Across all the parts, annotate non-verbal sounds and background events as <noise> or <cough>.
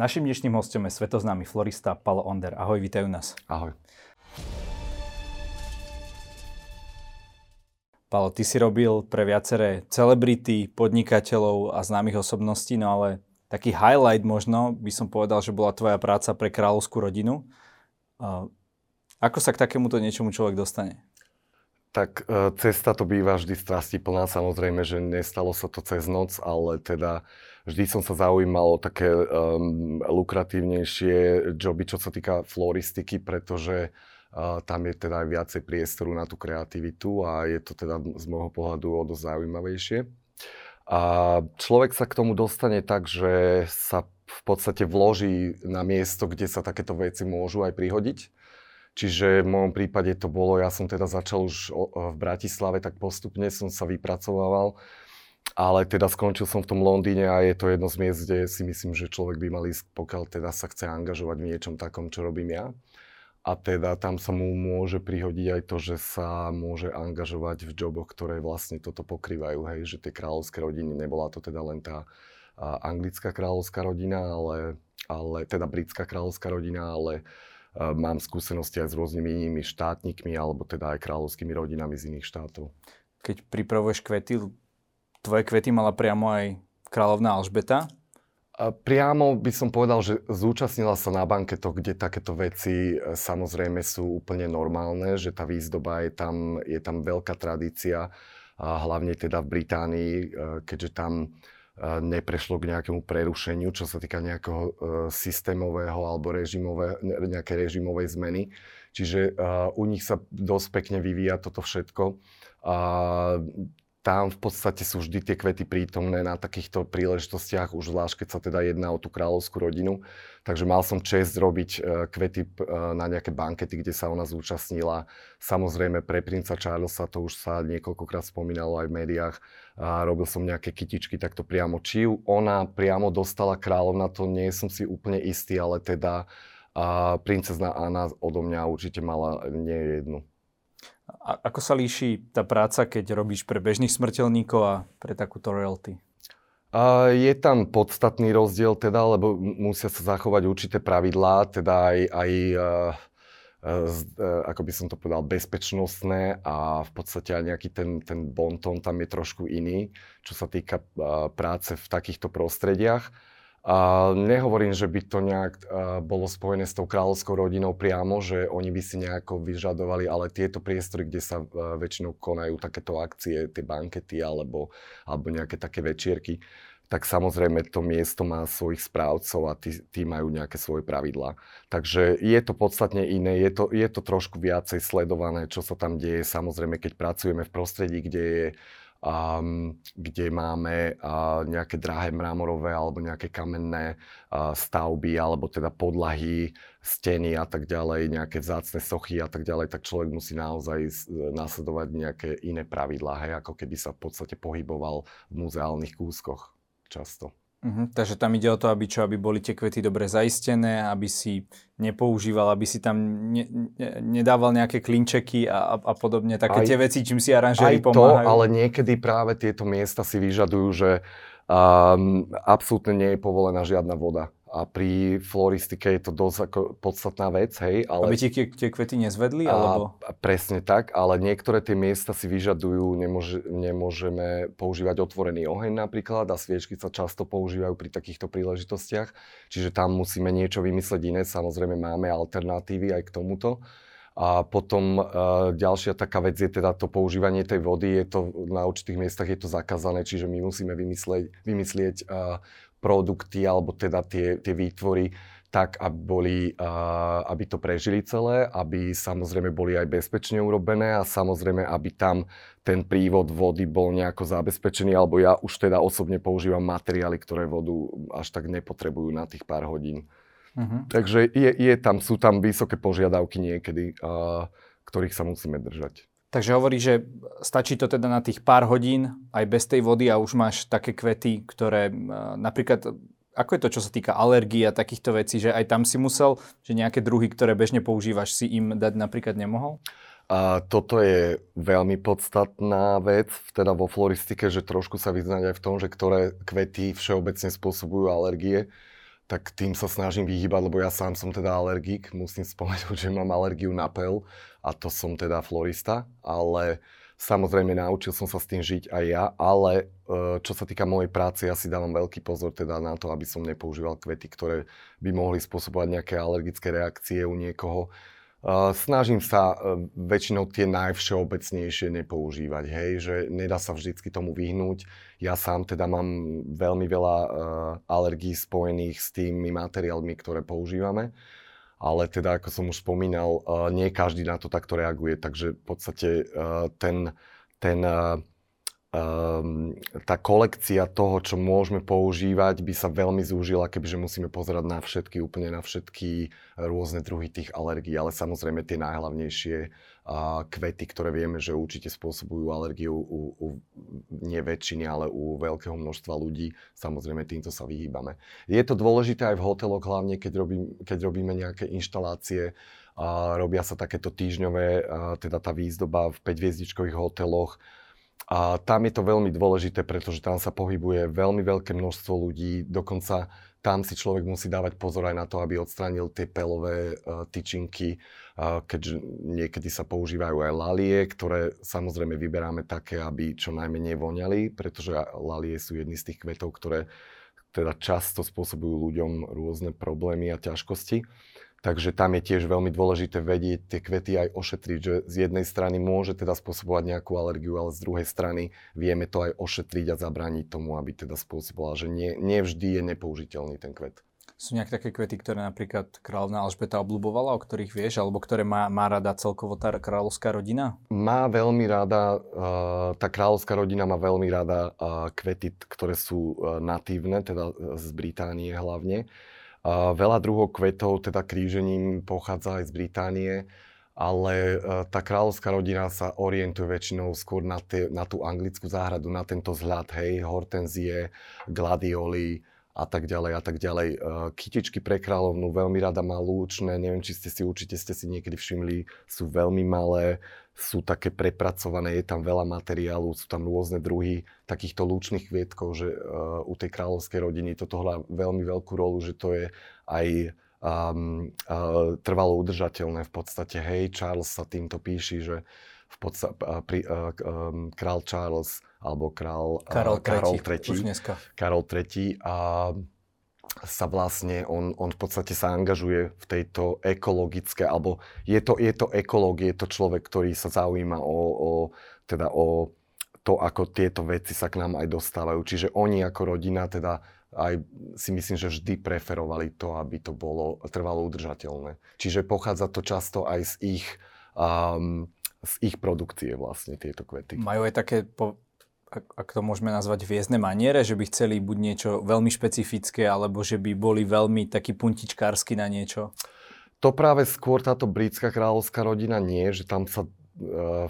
Našim dnešným hostom je svetoznámy florista Palo Onder. Ahoj, vítajú nás. Ahoj. Palo, ty si robil pre viaceré celebrity, podnikateľov a známych osobností, no ale taký highlight možno by som povedal, že bola tvoja práca pre kráľovskú rodinu. Ako sa k takémuto niečomu človek dostane? Tak e, cesta to býva vždy plná, samozrejme, že nestalo sa to cez noc, ale teda vždy som sa zaujímal o také um, lukratívnejšie joby, čo sa týka floristiky, pretože uh, tam je teda aj viacej priestoru na tú kreativitu a je to teda z môjho pohľadu o dosť zaujímavejšie. A človek sa k tomu dostane tak, že sa v podstate vloží na miesto, kde sa takéto veci môžu aj prihodiť Čiže v môjom prípade to bolo, ja som teda začal už v Bratislave, tak postupne som sa vypracovával, ale teda skončil som v tom Londýne a je to jedno z miest, kde si myslím, že človek by mal ísť, pokiaľ teda sa chce angažovať v niečom takom, čo robím ja. A teda tam sa mu môže prihodiť aj to, že sa môže angažovať v joboch, ktoré vlastne toto pokrývajú, hej, že tie kráľovské rodiny, nebola to teda len tá anglická kráľovská rodina, ale, ale teda britská kráľovská rodina, ale mám skúsenosti aj s rôznymi inými štátnikmi alebo teda aj kráľovskými rodinami z iných štátov. Keď pripravuješ kvety, tvoje kvety mala priamo aj kráľovná Alžbeta? Priamo by som povedal, že zúčastnila sa na banketoch, kde takéto veci e, samozrejme sú úplne normálne, že tá výzdoba je tam, je tam veľká tradícia, a hlavne teda v Británii, e, keďže tam neprešlo k nejakému prerušeniu, čo sa týka nejakého e, systémového alebo režimové, nejakej režimovej zmeny. Čiže u nich sa dosť pekne vyvíja toto všetko. A tam v podstate sú vždy tie kvety prítomné na takýchto príležitostiach, už zvlášť keď sa teda jedná o tú kráľovskú rodinu. Takže mal som čest robiť e, kvety e, na nejaké bankety, kde sa ona zúčastnila. Samozrejme pre princa Charlesa, to už sa niekoľkokrát spomínalo aj v médiách, a robil som nejaké kytičky takto priamo. Či ju ona priamo dostala kráľovna, to nie som si úplne istý, ale teda a princezna Anna odo mňa určite mala nie jednu. A ako sa líši tá práca, keď robíš pre bežných smrteľníkov a pre takúto royalty? Uh, je tam podstatný rozdiel teda, lebo musia sa zachovať určité pravidlá, teda aj, aj uh, uh, ako by som to povedal, bezpečnostné a v podstate aj nejaký ten, ten bonton tam je trošku iný, čo sa týka práce v takýchto prostrediach. A nehovorím, že by to nejak uh, bolo spojené s tou kráľovskou rodinou priamo, že oni by si nejako vyžadovali, ale tieto priestory, kde sa uh, väčšinou konajú takéto akcie, tie bankety alebo, alebo nejaké také večierky, tak samozrejme to miesto má svojich správcov a tí, tí majú nejaké svoje pravidlá. Takže je to podstatne iné, je to, je to trošku viacej sledované, čo sa tam deje. Samozrejme, keď pracujeme v prostredí, kde je um, kde máme uh, nejaké drahé mramorové alebo nejaké kamenné uh, stavby alebo teda podlahy, steny a tak ďalej, nejaké vzácne sochy a tak ďalej, tak človek musí naozaj následovať nejaké iné pravidlá, hej, ako keby sa v podstate pohyboval v muzeálnych kúskoch často. Uh-huh, takže tam ide o to, aby čo, aby boli tie kvety dobre zaistené, aby si nepoužíval, aby si tam ne, ne, nedával nejaké klinčeky a, a, a podobne, také aj, tie veci, čím si aranžéri pomáhajú. to, ale niekedy práve tieto miesta si vyžadujú, že um, absolútne nie je povolená žiadna voda a pri floristike je to dosť ako podstatná vec, hej. Ale... Aby tie, tie kvety nezvedli, a, alebo? A presne tak, ale niektoré tie miesta si vyžadujú, nemôže, nemôžeme používať otvorený oheň napríklad a sviečky sa často používajú pri takýchto príležitostiach, čiže tam musíme niečo vymysleť iné, samozrejme máme alternatívy aj k tomuto. A potom uh, ďalšia taká vec je teda to používanie tej vody, je to na určitých miestach je to zakázané, čiže my musíme vymysleť, vymyslieť uh, produkty alebo teda tie, tie výtvory tak, aby, boli, aby to prežili celé, aby samozrejme boli aj bezpečne urobené a samozrejme, aby tam ten prívod vody bol nejako zabezpečený, alebo ja už teda osobne používam materiály, ktoré vodu až tak nepotrebujú na tých pár hodín. Uh-huh. Takže je, je tam, sú tam vysoké požiadavky niekedy, ktorých sa musíme držať. Takže hovorí, že stačí to teda na tých pár hodín aj bez tej vody a už máš také kvety, ktoré napríklad, ako je to, čo sa týka alergií a takýchto vecí, že aj tam si musel, že nejaké druhy, ktoré bežne používaš, si im dať napríklad nemohol? A toto je veľmi podstatná vec, teda vo floristike, že trošku sa vyznať aj v tom, že ktoré kvety všeobecne spôsobujú alergie. tak tým sa snažím vyhýbať, lebo ja sám som teda alergik. Musím spomenúť, <laughs> že mám alergiu na pel a to som teda florista, ale samozrejme naučil som sa s tým žiť aj ja, ale e, čo sa týka mojej práce, ja si dávam veľký pozor teda na to, aby som nepoužíval kvety, ktoré by mohli spôsobovať nejaké alergické reakcie u niekoho. Uh, snažím sa uh, väčšinou tie najvšeobecnejšie nepoužívať, hej, že nedá sa vždycky tomu vyhnúť. Ja sám teda mám veľmi veľa alergií spojených s tými materiálmi, ktoré používame, ale teda, ako som už spomínal, uh, nie každý na to takto reaguje, takže v podstate uh, ten, ten uh, um, tá kolekcia toho, čo môžeme používať, by sa veľmi zúžila, kebyže musíme pozerať na všetky, úplne na všetky rôzne druhy tých alergií, ale samozrejme tie najhlavnejšie uh, kvety, ktoré vieme, že určite spôsobujú alergiu u, u nie väčšiny, ale u veľkého množstva ľudí, samozrejme týmto sa vyhýbame. Je to dôležité aj v hoteloch, hlavne keď, robím, keď robíme nejaké inštalácie, uh, robia sa takéto týždňové, teda tá výzdoba v 5-hviezdičkových hoteloch, a tam je to veľmi dôležité, pretože tam sa pohybuje veľmi veľké množstvo ľudí, dokonca tam si človek musí dávať pozor aj na to, aby odstránil tie pelové uh, tyčinky, uh, keďže niekedy sa používajú aj lalie, ktoré samozrejme vyberáme také, aby čo najmenej voňali, pretože lalie sú jedny z tých kvetov, ktoré teda často spôsobujú ľuďom rôzne problémy a ťažkosti. Takže tam je tiež veľmi dôležité vedieť tie kvety aj ošetriť, že z jednej strany môže teda spôsobovať nejakú alergiu, ale z druhej strany vieme to aj ošetriť a zabrániť tomu, aby teda spôsobovala, že nie, nevždy je nepoužiteľný ten kvet. Sú nejaké také kvety, ktoré napríklad kráľovná Alžbeta obľúbovala, o ktorých vieš, alebo ktoré má, má rada celkovo tá kráľovská rodina? Má veľmi rada, uh, tá kráľovská rodina má veľmi rada uh, kvety, ktoré sú uh, natívne, teda z Británie hlavne. Veľa druhov kvetov, teda krížením, pochádza aj z Británie, ale e, tá kráľovská rodina sa orientuje väčšinou skôr na, te, na tú anglickú záhradu, na tento vzhľad, hej, hortenzie, gladioli a tak ďalej a tak ďalej. E, kytičky pre kráľovnú veľmi rada má lúčne, neviem, či ste si určite ste si niekedy všimli, sú veľmi malé, sú také prepracované, je tam veľa materiálu, sú tam rôzne druhy takýchto lúčných kvietkov, že uh, u tej kráľovskej rodiny toto hrá veľmi veľkú rolu, že to je aj um, uh, trvalo udržateľné v podstate. Hej, Charles sa týmto píši, že v podstate uh, uh, um, král Charles alebo král uh, Karol, Karol III. Už dneska. Karol III. A sa vlastne, on, on v podstate sa angažuje v tejto ekologické, alebo je to, je to ekológ, je to človek, ktorý sa zaujíma o, o, teda o to, ako tieto veci sa k nám aj dostávajú. Čiže oni ako rodina teda aj si myslím, že vždy preferovali to, aby to bolo trvalo udržateľné. Čiže pochádza to často aj z ich, um, z ich produkcie vlastne tieto kvety. Majú aj také po, ak, to môžeme nazvať hviezdne maniere, že by chceli buď niečo veľmi špecifické, alebo že by boli veľmi taký puntičkársky na niečo? To práve skôr táto britská kráľovská rodina nie, že tam sa e,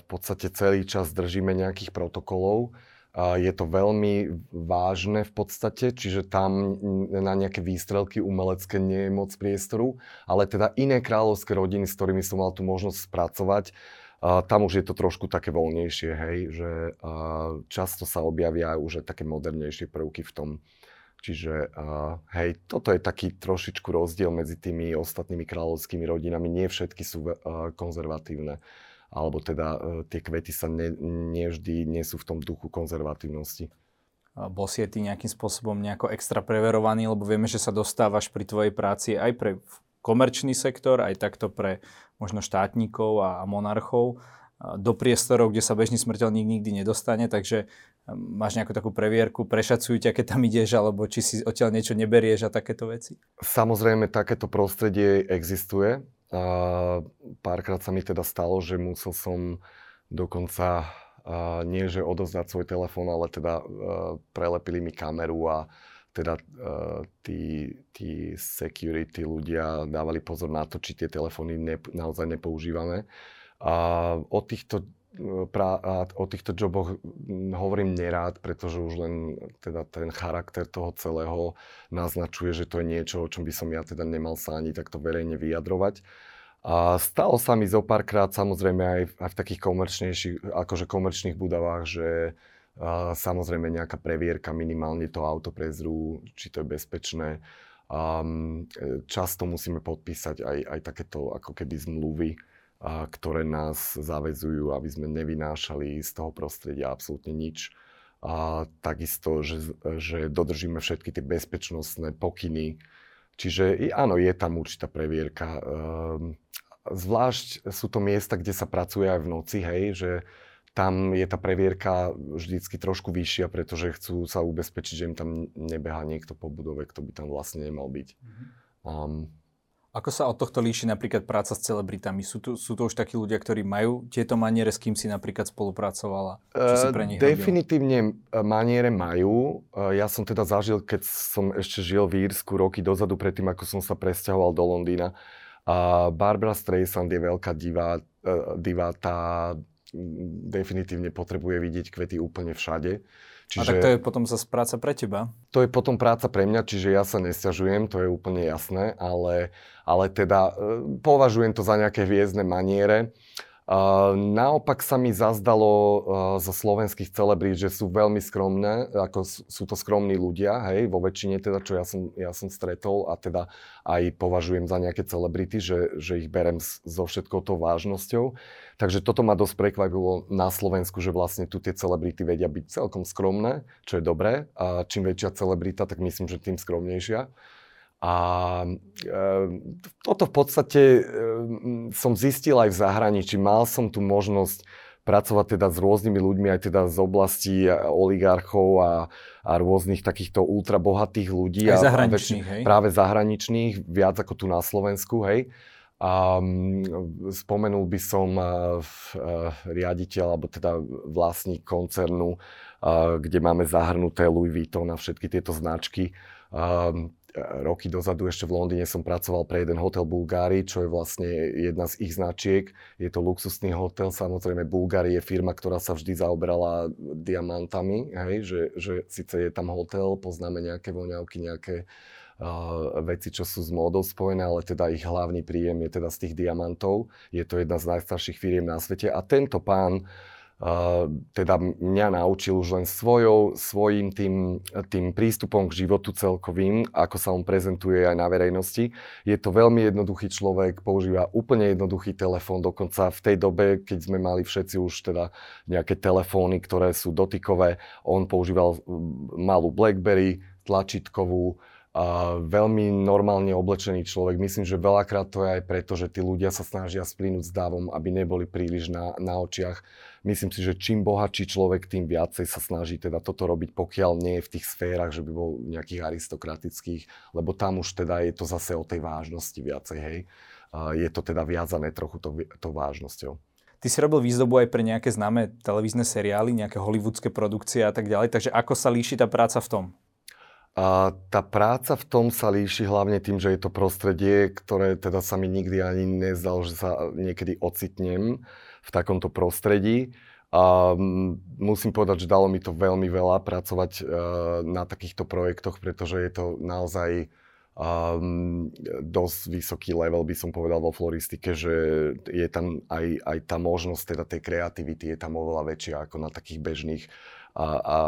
v podstate celý čas držíme nejakých protokolov. Je to veľmi vážne v podstate, čiže tam na nejaké výstrelky umelecké nie je moc priestoru, ale teda iné kráľovské rodiny, s ktorými som mal tú možnosť spracovať, a tam už je to trošku také voľnejšie, hej, že uh, často sa objavia už aj také modernejšie prvky v tom. Čiže uh, hej, toto je taký trošičku rozdiel medzi tými ostatnými kráľovskými rodinami. Nie všetky sú uh, konzervatívne, alebo teda uh, tie kvety sa ne, nevždy nie sú v tom duchu konzervatívnosti. Bol si ty nejakým spôsobom nejako extra preverovaný, lebo vieme, že sa dostávaš pri tvojej práci aj pre komerčný sektor, aj takto pre možno štátnikov a, monarchov do priestorov, kde sa bežný smrteľník nikdy nedostane, takže um, máš nejakú takú previerku, prešacujú ťa, keď tam ideš, alebo či si odtiaľ niečo neberieš a takéto veci? Samozrejme, takéto prostredie existuje. Párkrát sa mi teda stalo, že musel som dokonca a nie, že odozdať svoj telefón, ale teda prelepili mi kameru a teda uh, tí, tí security ľudia dávali pozor na to, či tie telefóny ne, naozaj nepoužívame. A o týchto, e, pra, o týchto joboch hovorím nerád, pretože už len teda ten charakter toho celého naznačuje, že to je niečo, o čom by som ja teda nemal sa ani takto verejne vyjadrovať. A stalo sa mi zo párkrát, samozrejme aj, aj v takých komerčnejších, akože komerčných budovách, že Samozrejme nejaká previerka, minimálne to auto prezrú, či to je bezpečné. um, často musíme podpísať aj, aj takéto ako keby zmluvy, a, ktoré nás zavezujú, aby sme nevynášali z toho prostredia absolútne nič. A takisto, že, že dodržíme všetky tie bezpečnostné pokyny. Čiže áno, je tam určitá previerka. Um, zvlášť sú to miesta, kde sa pracuje aj v noci, hej, že tam je tá previerka vždycky trošku vyššia, pretože chcú sa ubezpečiť, že im tam nebeha niekto po budove, kto by tam vlastne nemal byť. Um, ako sa od tohto líši napríklad práca s celebritami? Sú to, sú to už takí ľudia, ktorí majú tieto maniere, s kým si napríklad spolupracovala? Čo si pre nich Definitívne hodil? maniere majú. Ja som teda zažil, keď som ešte žil v Írsku roky dozadu, predtým ako som sa presťahoval do Londýna. Barbara Streisand je veľká diva, e, diva tá definitívne potrebuje vidieť kvety úplne všade. Čiže, a tak to je potom zase práca pre teba? To je potom práca pre mňa, čiže ja sa nesťažujem, to je úplne jasné, ale, ale teda e, považujem to za nejaké hviezdne maniere. Naopak sa mi zazdalo uh, zo slovenských celebrít, že sú veľmi skromné, ako sú to skromní ľudia, hej, vo väčšine teda, čo ja som, ja som stretol a teda aj považujem za nejaké celebrity, že, že ich berem so všetkou tou vážnosťou. Takže toto ma dosť prekvapilo na Slovensku, že vlastne tu tie celebrity vedia byť celkom skromné, čo je dobré. A čím väčšia celebrita, tak myslím, že tým skromnejšia. A e, toto v podstate e, som zistil aj v zahraničí. Mal som tu možnosť pracovať teda s rôznymi ľuďmi, aj teda z oblasti oligarchov a, a rôznych takýchto ultrabohatých ľudí. Aj zahraničných, a, hej? Práve zahraničných, viac ako tu na Slovensku, hej. A spomenul by som uh, riaditeľ, alebo teda vlastník koncernu, uh, kde máme zahrnuté Louis Vuitton a všetky tieto značky. Roky dozadu ešte v Londýne som pracoval pre jeden hotel Bulgári, čo je vlastne jedna z ich značiek. Je to luxusný hotel, samozrejme Bulgári je firma, ktorá sa vždy zaoberala diamantami, hej, že, že síce je tam hotel, poznáme nejaké voňavky, nejaké uh, veci, čo sú s módou spojené, ale teda ich hlavný príjem je teda z tých diamantov. Je to jedna z najstarších firiem na svete a tento pán teda mňa naučil už len svojou, svojím tým, tým prístupom k životu celkovým, ako sa on prezentuje aj na verejnosti. Je to veľmi jednoduchý človek, používa úplne jednoduchý telefón, dokonca v tej dobe, keď sme mali všetci už teda nejaké telefóny, ktoré sú dotykové, on používal malú Blackberry, tlačítkovú, a veľmi normálne oblečený človek. Myslím, že veľakrát to je aj preto, že tí ľudia sa snažia splínuť s dávom, aby neboli príliš na, na očiach. Myslím si, že čím bohatší človek, tým viacej sa snaží teda toto robiť, pokiaľ nie je v tých sférach, že by bol nejakých aristokratických, lebo tam už teda je to zase o tej vážnosti viacej, hej. Je to teda viazané trochu to, to vážnosťou. Ty si robil výzdobu aj pre nejaké známe televízne seriály, nejaké hollywoodske produkcie a tak ďalej, takže ako sa líši tá práca v tom? A tá práca v tom sa líši hlavne tým, že je to prostredie, ktoré teda sa mi nikdy ani nezdalo, že sa niekedy ocitnem v takomto prostredí. A musím povedať, že dalo mi to veľmi veľa pracovať uh, na takýchto projektoch, pretože je to naozaj um, dosť vysoký level, by som povedal, vo floristike, že je tam aj, aj tá možnosť teda tej kreativity je tam oveľa väčšia ako na takých bežných a, a, a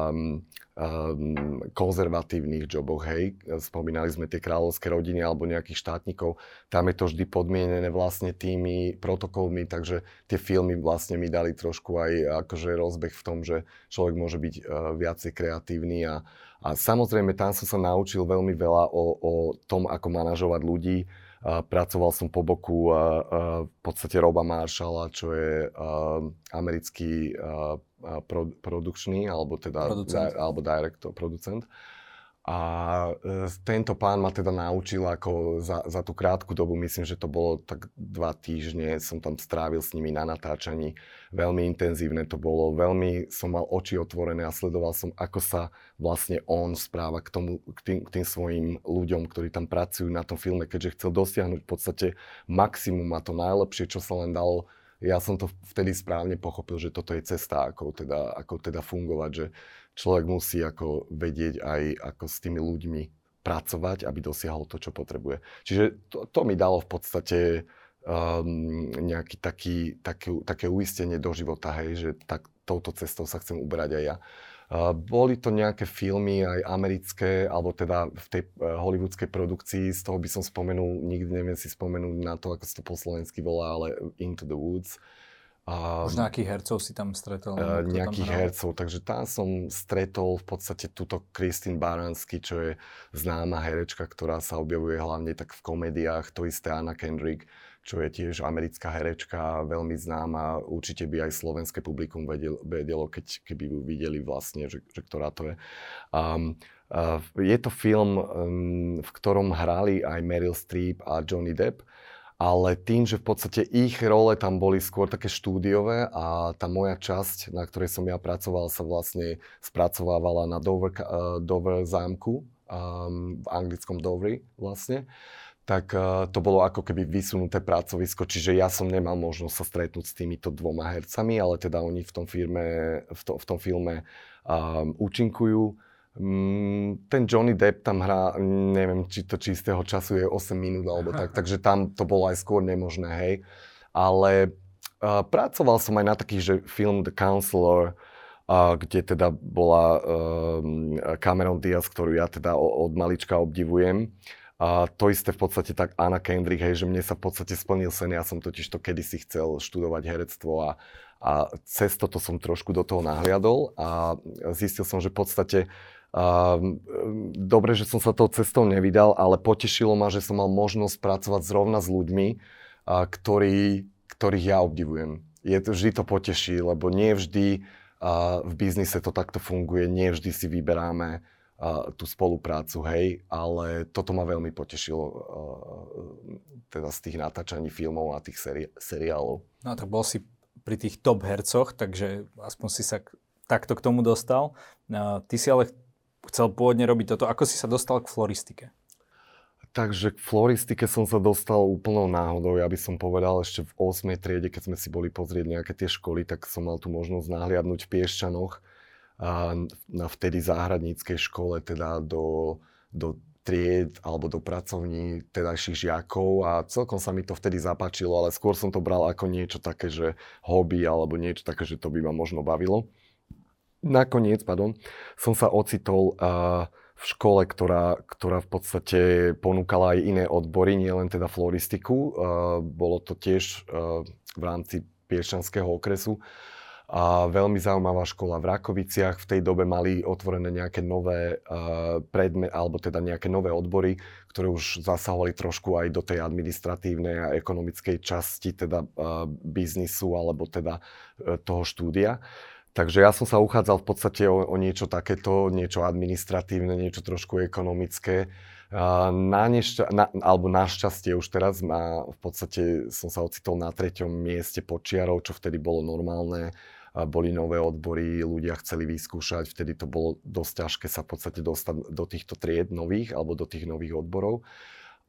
konzervatívnych joboch, hej. Spomínali sme tie kráľovské rodiny alebo nejakých štátnikov. Tam je to vždy podmienené vlastne tými protokolmi, takže tie filmy vlastne mi dali trošku aj akože rozbeh v tom, že človek môže byť uh, viacej kreatívny a, a samozrejme tam som sa naučil veľmi veľa o, o tom, ako manažovať ľudí, pracoval som po boku v podstate Roba Marshalla, čo je americký produkčný, alebo teda producent. Di- alebo director, producent. A e, tento pán ma teda naučil ako za, za tú krátku dobu, myslím, že to bolo tak dva týždne, som tam strávil s nimi na natáčaní. Veľmi intenzívne to bolo, veľmi som mal oči otvorené a sledoval som, ako sa vlastne on správa k, tomu, k, tým, k tým svojim ľuďom, ktorí tam pracujú na tom filme, keďže chcel dosiahnuť v podstate maximum a to najlepšie, čo sa len dalo ja som to vtedy správne pochopil, že toto je cesta, ako teda, ako teda fungovať, že človek musí ako vedieť aj ako s tými ľuďmi pracovať, aby dosiahol to, čo potrebuje. Čiže to, to mi dalo v podstate um, nejaký taký, taký, také uistenie do života, hej, že tak, touto cestou sa chcem uberať aj ja. Boli to nejaké filmy aj americké, alebo teda v tej uh, hollywoodskej produkcii, z toho by som spomenul, nikdy neviem si spomenúť na to, ako sa to po slovensky volá, ale Into the Woods. Uh, Už nejakých hercov si tam stretol? Uh, nejakých tam hercov, takže tam som stretol v podstate túto Kristin Baranski, čo je známa herečka, ktorá sa objavuje hlavne tak v komédiách, to isté Anna Kendrick čo je tiež americká herečka, veľmi známa. Určite by aj slovenské publikum vedelo, keď, keby ju videli vlastne, že, že ktorá to je. Um, uh, je to film, um, v ktorom hrali aj Meryl Streep a Johnny Depp, ale tým, že v podstate ich role tam boli skôr také štúdiové a tá moja časť, na ktorej som ja pracoval, sa vlastne spracovávala na Dover, uh, Dover zámku um, v anglickom Doveri vlastne tak uh, to bolo ako keby vysunuté pracovisko, čiže ja som nemal možnosť sa stretnúť s týmito dvoma hercami, ale teda oni v tom, firme, v, to, v tom filme um, účinkujú. Um, ten Johnny Depp tam hrá, neviem, či to čistého času je 8 minút alebo tak, <laughs> takže tam to bolo aj skôr nemožné, hej. Ale uh, pracoval som aj na takých, že film The Counselor, uh, kde teda bola uh, Cameron Diaz, ktorú ja teda od malička obdivujem. A to isté v podstate tak Anna Kendrick, hej, že mne sa v podstate splnil sen, ja som totiž to kedysi chcel študovať herectvo a, a cez toto som trošku do toho nahliadol a zistil som, že v podstate Uh, dobre, že som sa tou cestou nevydal, ale potešilo ma, že som mal možnosť pracovať zrovna s ľuďmi, ktorí, ktorých ja obdivujem. Je to, vždy to poteší, lebo nie vždy v biznise to takto funguje, nie vždy si vyberáme tú spoluprácu, hej, ale toto ma veľmi potešilo teda z tých natáčaní filmov a tých seri- seriálov. No tak bol si pri tých top hercoch, takže aspoň si sa k, takto k tomu dostal. Ty si ale chcel pôvodne robiť toto. Ako si sa dostal k floristike? Takže k floristike som sa dostal úplnou náhodou. Ja by som povedal ešte v 8. triede, keď sme si boli pozrieť nejaké tie školy, tak som mal tu možnosť nahliadnúť v Piešťanoch na vtedy záhradníckej škole teda do, do tried alebo do pracovní tedajších žiakov a celkom sa mi to vtedy zapáčilo, ale skôr som to bral ako niečo také, že hobby alebo niečo také, že to by ma možno bavilo. Nakoniec, pardon, som sa ocitol v škole, ktorá, ktorá v podstate ponúkala aj iné odbory, nielen teda floristiku. Bolo to tiež v rámci Piešťanského okresu a veľmi zaujímavá škola v Rakoviciach. V tej dobe mali otvorené nejaké nové uh, predme, alebo teda nejaké nové odbory, ktoré už zasahovali trošku aj do tej administratívnej a ekonomickej časti teda uh, biznisu alebo teda uh, toho štúdia. Takže ja som sa uchádzal v podstate o, o niečo takéto, niečo administratívne, niečo trošku ekonomické. Na nešťa- na, alebo našťastie už teraz ma, v podstate som sa ocitol na treťom mieste počiarov, čo vtedy bolo normálne boli nové odbory, ľudia chceli vyskúšať, vtedy to bolo dosť ťažké sa v podstate dostať do týchto tried nových alebo do tých nových odborov.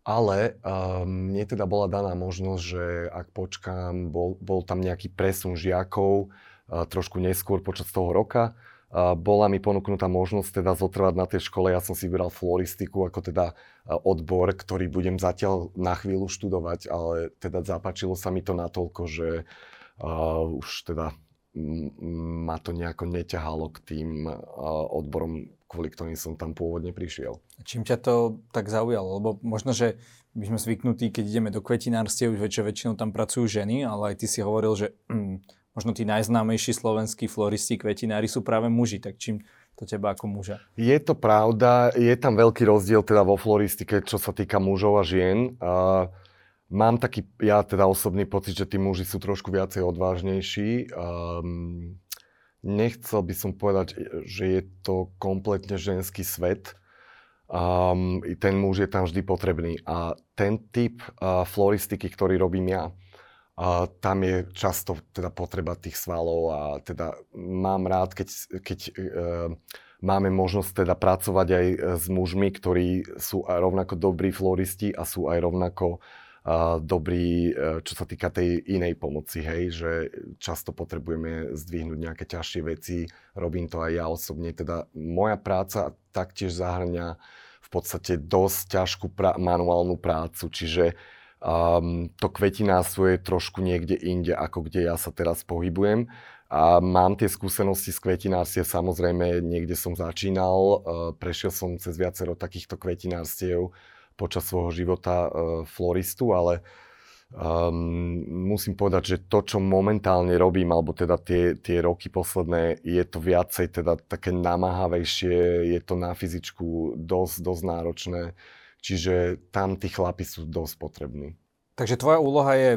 Ale um, mne teda bola daná možnosť, že ak počkám, bol, bol tam nejaký presun žiakov uh, trošku neskôr počas toho roka, uh, bola mi ponúknutá možnosť teda zotrvať na tej škole. Ja som si vybral floristiku ako teda uh, odbor, ktorý budem zatiaľ na chvíľu študovať, ale teda zapáčilo sa mi to natoľko, že uh, už teda ma to nejako neťahalo k tým odborom, kvôli ktorým som tam pôvodne prišiel. Čím ťa to tak zaujalo? Lebo možno, že my sme zvyknutí, keď ideme do kvetinárstiev, už väčšie väčšinou tam pracujú ženy, ale aj ty si hovoril, že mm, možno tí najznámejší slovenskí floristi, kvetinári sú práve muži, tak čím to teba ako muža? Je to pravda, je tam veľký rozdiel teda vo floristike, čo sa týka mužov a žien. Uh, Mám taký, ja teda osobný pocit, že tí muži sú trošku viacej odvážnejší. Um, nechcel by som povedať, že je to kompletne ženský svet. Um, ten muž je tam vždy potrebný. A ten typ uh, floristiky, ktorý robím ja, uh, tam je často teda potreba tých svalov a teda mám rád, keď, keď uh, máme možnosť teda pracovať aj s mužmi, ktorí sú aj rovnako dobrí floristi a sú aj rovnako dobrý, e, čo sa týka tej inej pomoci, hej, že často potrebujeme zdvihnúť nejaké ťažšie veci, robím to aj ja osobne, teda moja práca taktiež zahrňa v podstate dosť ťažkú pra- manuálnu prácu, čiže um, to kvetinárstvo je trošku niekde inde, ako kde ja sa teraz pohybujem. a mám tie skúsenosti z kvetinárstiev, samozrejme niekde som začínal, uh, prešiel som cez viacero takýchto kvetinárstiev počas svojho života uh, floristu, ale um, musím povedať, že to, čo momentálne robím, alebo teda tie, tie roky posledné, je to viacej teda také namáhavejšie, je to na fyzičku dosť, dosť náročné, čiže tam tí chlapi sú dosť potrební. Takže tvoja úloha je,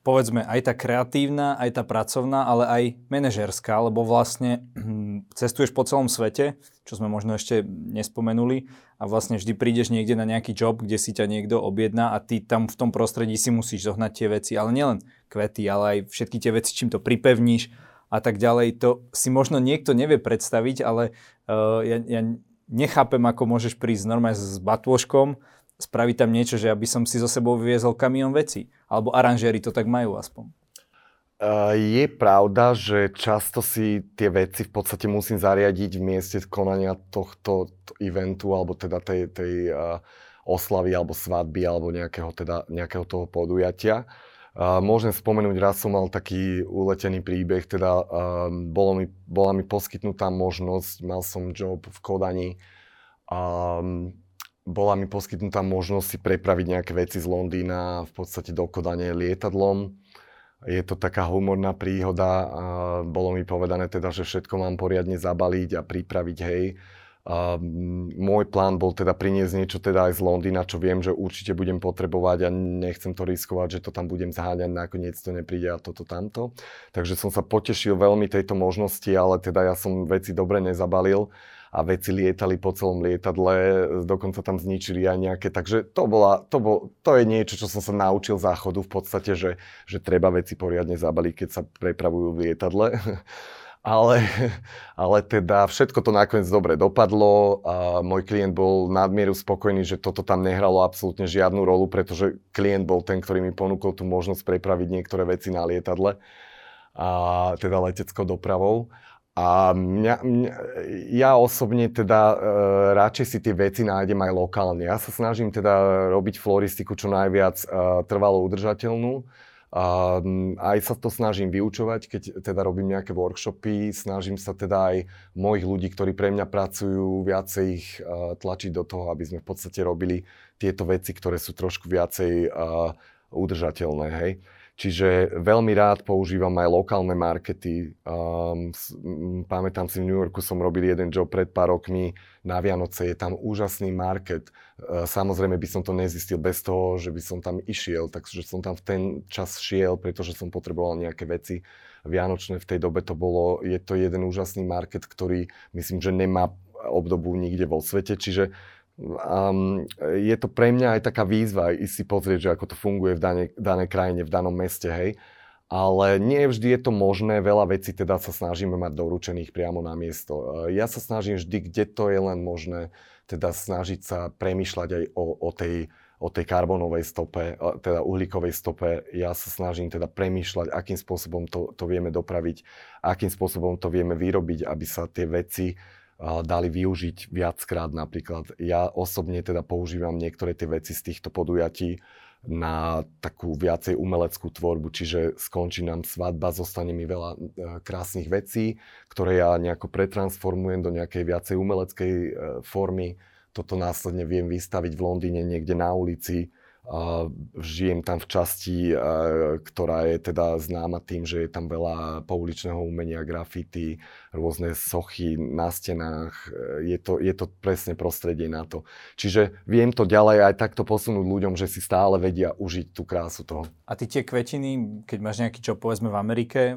povedzme, aj tá kreatívna, aj tá pracovná, ale aj manažerská, lebo vlastne cestuješ po celom svete, čo sme možno ešte nespomenuli, a vlastne vždy prídeš niekde na nejaký job, kde si ťa niekto objedná a ty tam v tom prostredí si musíš zohnať tie veci, ale nielen kvety, ale aj všetky tie veci, čím to pripevníš a tak ďalej. To si možno niekto nevie predstaviť, ale uh, ja, ja nechápem, ako môžeš prísť normálne s batôžkom, spraviť tam niečo, že aby som si zo sebou vyviezol kamión veci. Alebo aranžéri to tak majú aspoň. Je pravda, že často si tie veci v podstate musím zariadiť v mieste konania tohto eventu, alebo teda tej, tej oslavy, alebo svadby, alebo nejakého, teda, nejakého toho podujatia. Môžem spomenúť, raz som mal taký uletený príbeh, teda bolo mi, bola mi poskytnutá možnosť, mal som job v Kodani, bola mi poskytnutá možnosť si prepraviť nejaké veci z Londýna v podstate do Kodane lietadlom. Je to taká humorná príhoda a bolo mi povedané teda, že všetko mám poriadne zabaliť a pripraviť, hej. A môj plán bol teda priniesť niečo teda aj z Londýna, čo viem, že určite budem potrebovať a nechcem to riskovať, že to tam budem zháňať, nakoniec to nepríde a toto tamto. Takže som sa potešil veľmi tejto možnosti, ale teda ja som veci dobre nezabalil a veci lietali po celom lietadle, dokonca tam zničili aj nejaké, takže to, bola, to, bol, to je niečo, čo som sa naučil záchodu v podstate, že, že treba veci poriadne zabaliť, keď sa prepravujú v lietadle. <laughs> ale, ale teda všetko to nakoniec dobre dopadlo a môj klient bol nadmieru spokojný, že toto tam nehralo absolútne žiadnu rolu, pretože klient bol ten, ktorý mi ponúkol tú možnosť prepraviť niektoré veci na lietadle, a teda leteckou dopravou. A mňa, mňa, ja osobne teda e, radšej si tie veci nájdem aj lokálne. Ja sa snažím teda robiť floristiku čo najviac e, trvalo udržateľnú. A aj sa to snažím vyučovať, keď teda robím nejaké workshopy, snažím sa teda aj mojich ľudí, ktorí pre mňa pracujú, viacej ich uh, tlačiť do toho, aby sme v podstate robili tieto veci, ktoré sú trošku viacej uh, udržateľné, hej. Čiže veľmi rád používam aj lokálne markety. Um, pamätám si, v New Yorku som robil jeden job pred pár rokmi na Vianoce. Je tam úžasný market. Uh, samozrejme by som to nezistil bez toho, že by som tam išiel. Takže som tam v ten čas šiel, pretože som potreboval nejaké veci vianočné. V tej dobe to bolo, je to jeden úžasný market, ktorý myslím, že nemá obdobu nikde vo svete. Čiže Um, je to pre mňa aj taká výzva ísť si pozrieť, že ako to funguje v danej, danej krajine, v danom meste, hej. Ale nie vždy je to možné, veľa vecí teda sa snažíme mať doručených priamo na miesto. Ja sa snažím vždy, kde to je len možné, teda snažiť sa premýšľať aj o, o tej o tej karbonovej stope, teda uhlíkovej stope. Ja sa snažím teda premýšľať, akým spôsobom to, to vieme dopraviť, akým spôsobom to vieme vyrobiť, aby sa tie veci dali využiť viackrát napríklad. Ja osobne teda používam niektoré tie veci z týchto podujatí na takú viacej umeleckú tvorbu, čiže skončí nám svadba, zostane mi veľa e, krásnych vecí, ktoré ja nejako pretransformujem do nejakej viacej umeleckej e, formy. Toto následne viem vystaviť v Londýne niekde na ulici, žijem tam v časti, ktorá je teda známa tým, že je tam veľa pouličného umenia, grafity, rôzne sochy na stenách. Je to, je to presne prostredie na to. Čiže viem to ďalej aj takto posunúť ľuďom, že si stále vedia užiť tú krásu toho. A ty tie kvetiny, keď máš nejaký čo povedzme v Amerike,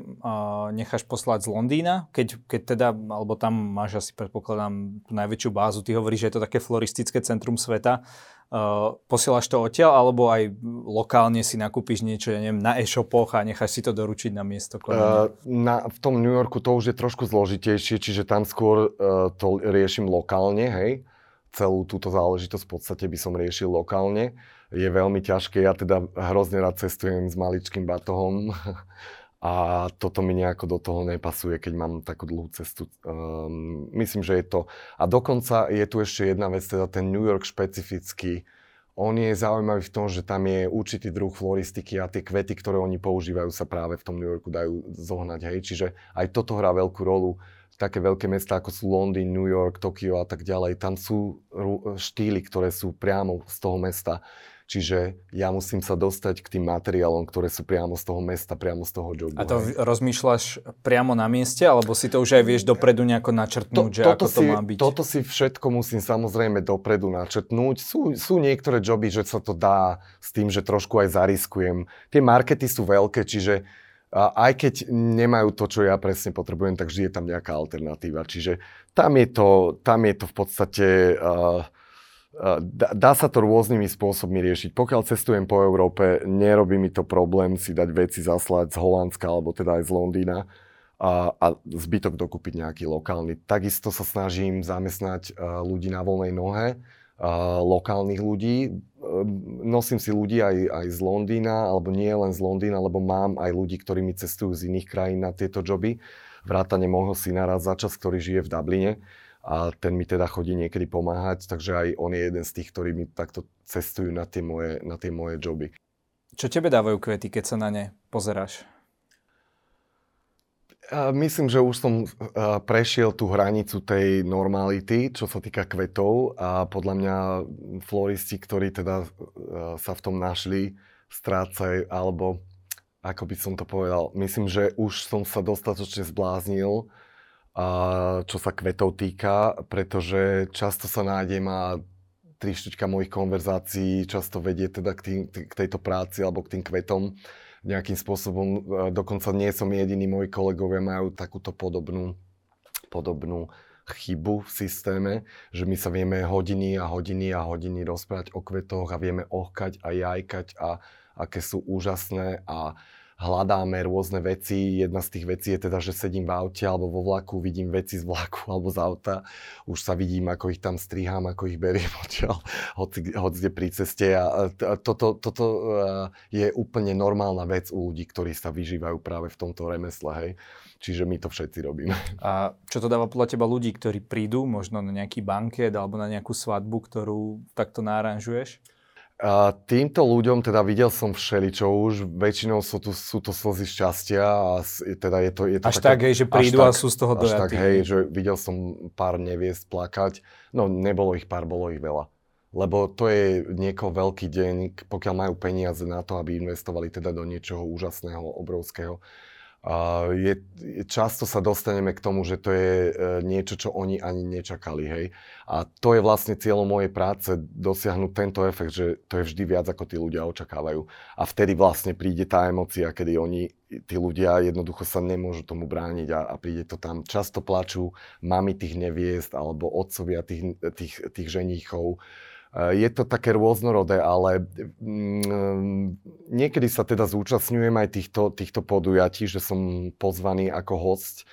necháš poslať z Londýna, keď, keď teda, alebo tam máš asi predpokladám tú najväčšiu bázu, ty hovoríš, že je to také floristické centrum sveta, Uh, posielaš to odtiaľ, alebo aj lokálne si nakúpiš niečo, ja neviem, na e-shopoch a necháš si to doručiť na miesto Uh, na, v tom New Yorku to už je trošku zložitejšie, čiže tam skôr uh, to riešim lokálne, hej. Celú túto záležitosť v podstate by som riešil lokálne. Je veľmi ťažké, ja teda hrozne rád cestujem s maličkým batohom <laughs> a toto mi nejako do toho nepasuje, keď mám takú dlhú cestu. Um, myslím, že je to... A dokonca je tu ešte jedna vec, teda ten New York špecifický on je zaujímavý v tom, že tam je určitý druh floristiky a tie kvety, ktoré oni používajú, sa práve v tom New Yorku dajú zohnať. Hej. Čiže aj toto hrá veľkú rolu. Také veľké mesta ako sú Londýn, New York, Tokio a tak ďalej, tam sú štýly, ktoré sú priamo z toho mesta. Čiže ja musím sa dostať k tým materiálom, ktoré sú priamo z toho mesta, priamo z toho jobu. A to hej. rozmýšľaš priamo na mieste, alebo si to už aj vieš dopredu nejako načrtnúť, to, že ako si, to má byť? Toto si všetko musím samozrejme dopredu načrtnúť. Sú, sú niektoré joby, že sa to dá s tým, že trošku aj zariskujem. Tie markety sú veľké, čiže a aj keď nemajú to, čo ja presne potrebujem, tak vždy je tam nejaká alternatíva. Čiže tam je to, tam je to v podstate... Uh, Dá, sa to rôznymi spôsobmi riešiť. Pokiaľ cestujem po Európe, nerobí mi to problém si dať veci zaslať z Holandska alebo teda aj z Londýna a, a zbytok dokúpiť nejaký lokálny. Takisto sa snažím zamestnať uh, ľudí na voľnej nohe, uh, lokálnych ľudí. Uh, nosím si ľudí aj, aj z Londýna, alebo nie len z Londýna, lebo mám aj ľudí, ktorí mi cestujú z iných krajín na tieto joby. Vrátane môjho syna raz za čas, ktorý žije v Dubline a ten mi teda chodí niekedy pomáhať, takže aj on je jeden z tých, ktorí mi takto cestujú na tie moje, na tie moje joby. Čo tebe dávajú kvety, keď sa na ne pozeráš? Myslím, že už som prešiel tú hranicu tej normality, čo sa týka kvetov a podľa mňa floristi, ktorí teda sa v tom našli, strácajú, alebo ako by som to povedal, myslím, že už som sa dostatočne zbláznil, čo sa kvetov týka, pretože často sa nájdem a tri štučka mojich konverzácií často vedie teda k, tým, k tejto práci alebo k tým kvetom nejakým spôsobom. E, dokonca nie som jediný, moji kolegovia majú takúto podobnú, podobnú chybu v systéme, že my sa vieme hodiny a hodiny a hodiny rozprávať o kvetoch a vieme ohkať a jajkať a aké sú úžasné a hľadáme rôzne veci. Jedna z tých vecí je teda, že sedím v aute alebo vo vlaku, vidím veci z vlaku <laughs> alebo z auta. Už sa vidím, ako ich tam strihám, ako ich beriem <laughs> odtiaľ, hoci, hoci kde pri ceste. A toto, toto je úplne normálna vec u ľudí, ktorí sa vyžívajú práve v tomto remesle. Hej. Čiže my to všetci robíme. <laughs> A čo to dáva podľa teba ľudí, ktorí prídu možno na nejaký banket alebo na nejakú svadbu, ktorú takto náranžuješ? A týmto ľuďom teda videl som všeličo už, väčšinou sú, tu, sú to slzy šťastia a teda je to, je to Až také, tak, hej, že prídu a sú z toho dojatí. Až tak, hej, že videl som pár neviest plakať, no nebolo ich pár, bolo ich veľa. Lebo to je niekoho veľký deň, pokiaľ majú peniaze na to, aby investovali teda do niečoho úžasného, obrovského je, často sa dostaneme k tomu, že to je e, niečo, čo oni ani nečakali. Hej? A to je vlastne cieľom mojej práce, dosiahnuť tento efekt, že to je vždy viac, ako tí ľudia očakávajú. A vtedy vlastne príde tá emocia, kedy oni, tí ľudia jednoducho sa nemôžu tomu brániť a, a príde to tam. Často plačú mami tých neviest alebo otcovia tých, tých, tých ženíchov Eh, je to také rôznorodé, ale mm, niekedy sa teda zúčastňujem aj týchto, týchto podujatí, že som pozvaný ako host.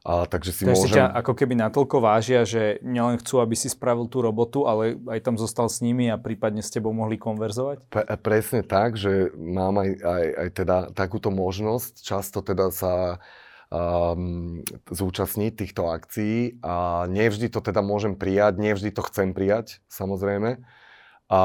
A, takže si takže môžem... ťa ako keby natoľko vážia, že nielen chcú, aby si spravil tú robotu, ale aj tam zostal s nimi a prípadne s tebou mohli konverzovať? Pre, presne tak, že mám aj, aj, aj teda takúto možnosť. Často teda sa um, zúčastniť týchto akcií a nevždy to teda môžem prijať, nevždy to chcem prijať, samozrejme. A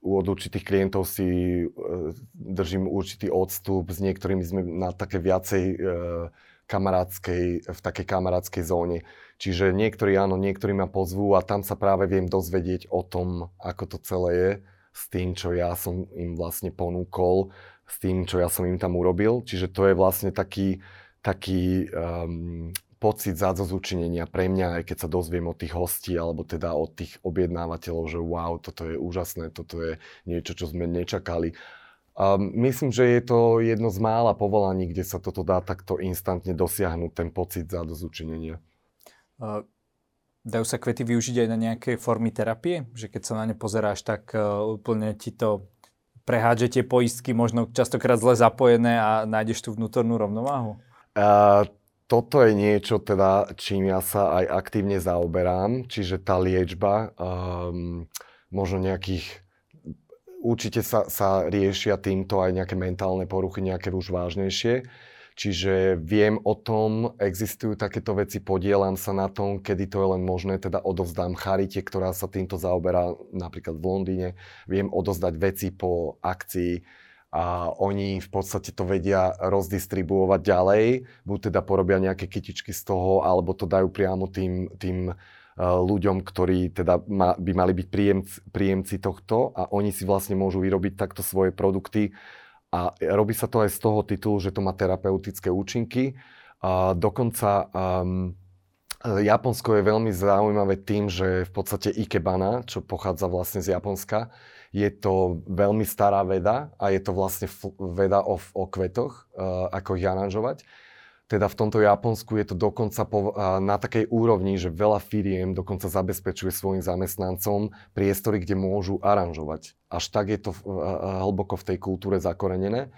od určitých klientov si uh, držím určitý odstup, s niektorými sme na také viacej uh, kamarádskej, v takej kamarádskej zóne. Čiže niektorí áno, niektorí ma pozvú a tam sa práve viem dozvedieť o tom, ako to celé je, s tým, čo ja som im vlastne ponúkol, s tým, čo ja som im tam urobil. Čiže to je vlastne taký, taký um, pocit zádzozučinenia pre mňa, aj keď sa dozviem od tých hostí, alebo teda od tých objednávateľov, že wow, toto je úžasné, toto je niečo, čo sme nečakali. Um, myslím, že je to jedno z mála povolaní, kde sa toto dá takto instantne dosiahnuť, ten pocit zádzozučinenia. Uh, dajú sa kvety využiť aj na nejaké formy terapie? Že keď sa na ne pozeráš, tak uh, úplne ti to prehádže tie poistky možno častokrát zle zapojené a nájdeš tú vnútornú rovnováhu? Uh, toto je niečo, teda, čím ja sa aj aktívne zaoberám, čiže tá liečba, um, možno nejakých, určite sa, sa riešia týmto aj nejaké mentálne poruchy, nejaké už vážnejšie. Čiže viem o tom, existujú takéto veci, podielam sa na tom, kedy to je len možné, teda odovzdám Charite, ktorá sa týmto zaoberá napríklad v Londýne. Viem odozdať veci po akcii a oni v podstate to vedia rozdistribuovať ďalej. Buď teda porobia nejaké kytičky z toho, alebo to dajú priamo tým, tým ľuďom, ktorí teda by mali byť príjemci, príjemci tohto a oni si vlastne môžu vyrobiť takto svoje produkty a robí sa to aj z toho titulu, že to má terapeutické účinky. A dokonca um, Japonsko je veľmi zaujímavé tým, že v podstate ikebana, čo pochádza vlastne z Japonska, je to veľmi stará veda a je to vlastne veda o, o kvetoch, uh, ako ich aranžovať teda v tomto Japonsku je to dokonca po, na takej úrovni, že veľa firiem dokonca zabezpečuje svojim zamestnancom priestory, kde môžu aranžovať. Až tak je to hlboko v tej kultúre zakorenené.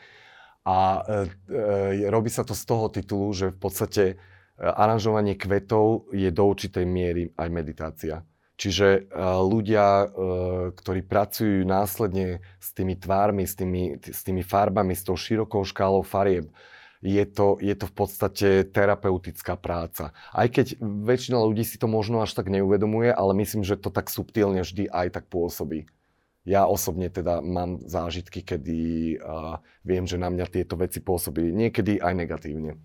A e, e, robí sa to z toho titulu, že v podstate e, aranžovanie kvetov je do určitej miery aj meditácia. Čiže e, ľudia, e, ktorí pracujú následne s tými tvármi, s tými, s tými farbami, s tou širokou škálou farieb, je to, je to v podstate terapeutická práca. Aj keď väčšina ľudí si to možno až tak neuvedomuje, ale myslím, že to tak subtilne vždy aj tak pôsobí. Ja osobne teda mám zážitky, kedy uh, viem, že na mňa tieto veci pôsobí niekedy aj negatívne.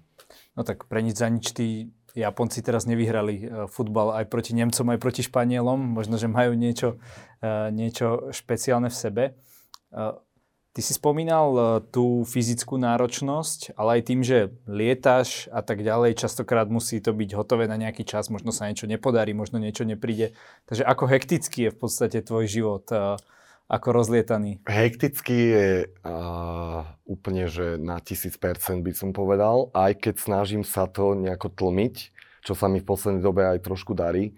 No tak pre nič za nič tí Japonci teraz nevyhrali uh, futbal aj proti Nemcom, aj proti Španielom. Možno, že majú niečo, uh, niečo špeciálne v sebe. Uh, Ty si spomínal e, tú fyzickú náročnosť, ale aj tým, že lietaš a tak ďalej, častokrát musí to byť hotové na nejaký čas, možno sa niečo nepodarí, možno niečo nepríde. Takže ako hektický je v podstate tvoj život, e, ako rozlietaný? Hektický je uh, úplne, že na 1000% by som povedal, aj keď snažím sa to nejako tlmiť, čo sa mi v poslednej dobe aj trošku darí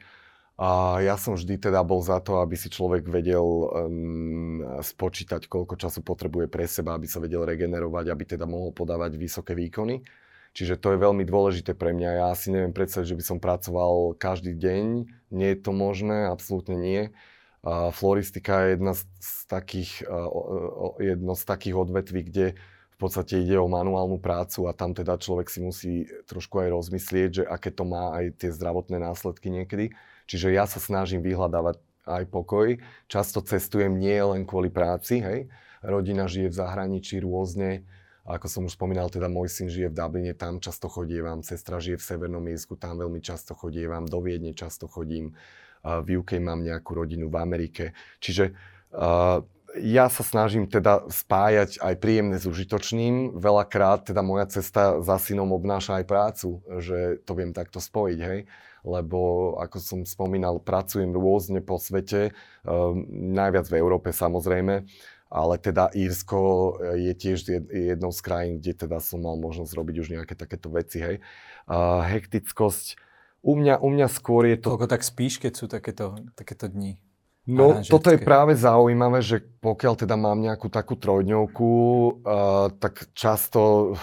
a ja som vždy teda bol za to, aby si človek vedel um, spočítať, koľko času potrebuje pre seba, aby sa vedel regenerovať, aby teda mohol podávať vysoké výkony. Čiže to je veľmi dôležité pre mňa. Ja si neviem predstaviť, že by som pracoval každý deň. Nie je to možné, absolútne nie. A floristika je jedna z, z takých, uh, jedno z takých odvetví, kde v podstate ide o manuálnu prácu a tam teda človek si musí trošku aj rozmyslieť, že aké to má aj tie zdravotné následky niekedy. Čiže ja sa snažím vyhľadávať aj pokoj. Často cestujem nie len kvôli práci, hej. Rodina žije v zahraničí rôzne. Ako som už spomínal, teda môj syn žije v Dubline, tam často chodievam. Sestra žije v Severnom Írsku, tam veľmi často chodievam. Do Viedne často chodím. V UK mám nejakú rodinu v Amerike. Čiže uh, ja sa snažím teda spájať aj príjemné s užitočným. Veľakrát teda moja cesta za synom obnáša aj prácu, že to viem takto spojiť, hej lebo ako som spomínal, pracujem rôzne po svete, ehm, najviac v Európe samozrejme, ale teda Írsko je tiež jednou z krajín, kde teda som mal možnosť robiť už nejaké takéto veci, hej. Uh, hektickosť, u mňa, u mňa skôr je to... Koľko tak spíš, keď sú takéto, takéto dni? No, toto je práve zaujímavé, že pokiaľ teda mám nejakú takú trojdňovku, uh, tak často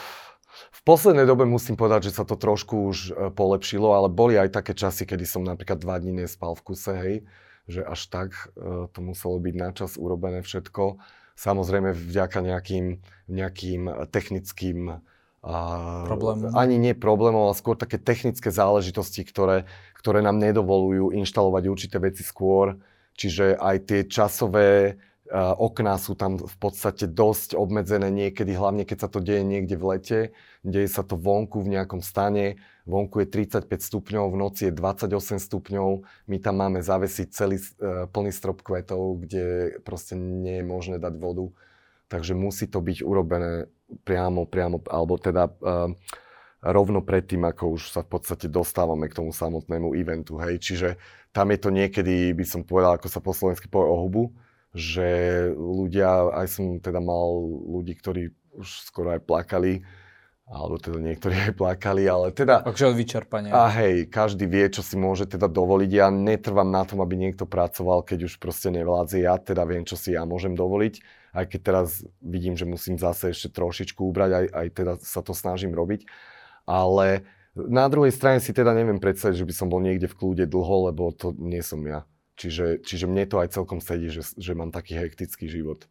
poslednej dobe musím povedať, že sa to trošku už e, polepšilo, ale boli aj také časy, kedy som napríklad dva dní nespal v kuse, hej, že až tak uh, to muselo byť načas urobené všetko. Samozrejme vďaka nejakým, nejakým technickým problémom. Ani nie problémov, ale skôr také technické záležitosti, ktoré, ktoré nám nedovolujú inštalovať určité veci skôr. Čiže aj tie časové okná sú tam v podstate dosť obmedzené niekedy, hlavne keď sa to deje niekde v lete, deje sa to vonku v nejakom stane, vonku je 35 stupňov, v noci je 28 stupňov, my tam máme zavesiť celý uh, plný strop kvetov, kde proste nie je možné dať vodu, takže musí to byť urobené priamo, priamo, alebo teda uh, rovno predtým, ako už sa v podstate dostávame k tomu samotnému eventu, hej, čiže tam je to niekedy, by som povedal, ako sa po slovensky povie o hubu, že ľudia, aj som teda mal ľudí, ktorí už skoro aj plakali, alebo teda niektorí <laughs> aj plakali, ale teda... Takže od vyčerpania. A hej, každý vie, čo si môže teda dovoliť. Ja netrvám na tom, aby niekto pracoval, keď už proste nevládze. Ja teda viem, čo si ja môžem dovoliť. Aj keď teraz vidím, že musím zase ešte trošičku ubrať, aj, aj teda sa to snažím robiť. Ale na druhej strane si teda neviem predstaviť, že by som bol niekde v kľude dlho, lebo to nie som ja. Čiže, čiže mne to aj celkom sedí, že, že mám taký hektický život.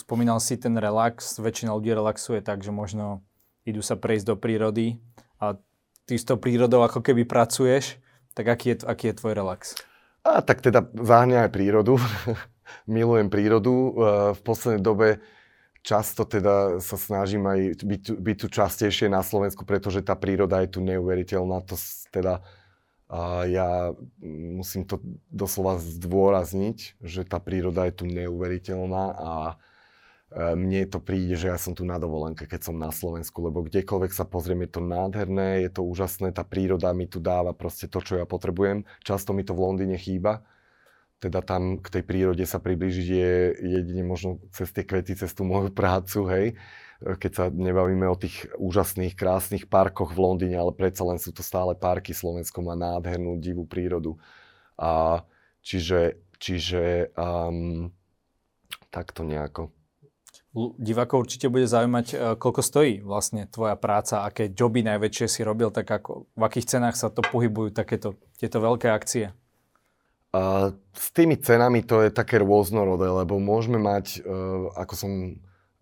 spomínal si ten relax, väčšina ľudí relaxuje tak, že možno idú sa prejsť do prírody a ty s tou prírodou ako keby pracuješ, tak aký je, aký je tvoj relax? A tak teda zahňa aj prírodu. <laughs> Milujem prírodu. V poslednej dobe často teda sa snažím aj byť, byť tu častejšie na Slovensku, pretože tá príroda je tu neuveriteľná. To teda ja musím to doslova zdôrazniť, že tá príroda je tu neuveriteľná a e, mne to príde, že ja som tu na dovolenke, keď som na Slovensku, lebo kdekoľvek sa pozriem, je to nádherné, je to úžasné, tá príroda mi tu dáva proste to, čo ja potrebujem. Často mi to v Londýne chýba, teda tam k tej prírode sa priblížiť je jedine možno cez tie kvety, cez tú moju prácu, hej keď sa nebavíme o tých úžasných, krásnych parkoch v Londýne, ale predsa len sú to stále parky. Slovensko má nádhernú, divú prírodu. A čiže, čiže um, takto nejako. Divákov určite bude zaujímať, e, koľko stojí vlastne tvoja práca, aké joby najväčšie si robil, tak ako, v akých cenách sa to pohybujú takéto, tieto veľké akcie? Uh, s tými cenami to je také rôznorodé, lebo môžeme mať, uh, ako som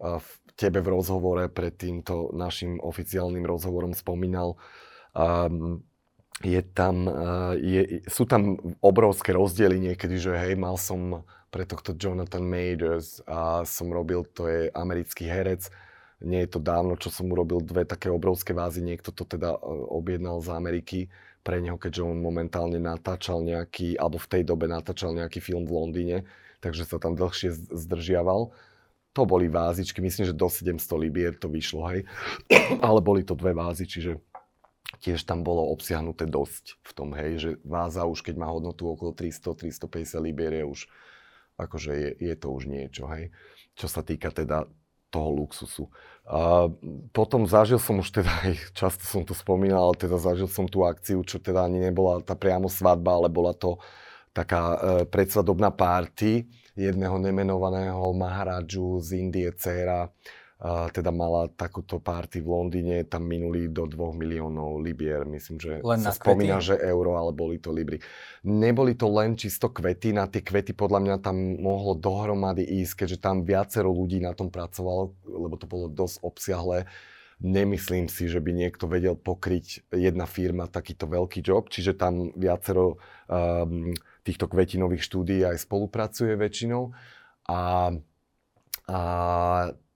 uh, v tebe v rozhovore pred týmto našim oficiálnym rozhovorom spomínal, um, je tam, uh, je, sú tam obrovské rozdiely niekedy, že hej, mal som pre tohto Jonathan Majors a som robil, to je americký herec, nie je to dávno, čo som urobil dve také obrovské vázy, niekto to teda uh, objednal z Ameriky pre neho, keďže on momentálne natáčal nejaký, alebo v tej dobe natáčal nejaký film v Londýne, takže sa tam dlhšie zdržiaval to boli vázičky, myslím, že do 700 libier to vyšlo, hej. <coughs> Ale boli to dve vázy, čiže tiež tam bolo obsiahnuté dosť v tom, hej, že váza už keď má hodnotu okolo 300-350 libier je už, akože je, je to už niečo, hej. Čo sa týka teda toho luxusu. A potom zažil som už teda, aj často som to spomínal, ale teda zažil som tú akciu, čo teda ani nebola tá priamo svadba, ale bola to taká e, predsvadobná párty jedného nemenovaného Maharadžu z Indie, dcera, uh, teda mala takúto párty v Londýne, tam minuli do 2 miliónov libier, myslím, že len sa spomína, že euro, ale boli to libry. Neboli to len čisto kvety, na tie kvety podľa mňa tam mohlo dohromady ísť, keďže tam viacero ľudí na tom pracovalo, lebo to bolo dosť obsiahle. Nemyslím si, že by niekto vedel pokryť jedna firma takýto veľký job, čiže tam viacero um, týchto kvetinových štúdií aj spolupracuje väčšinou. A, a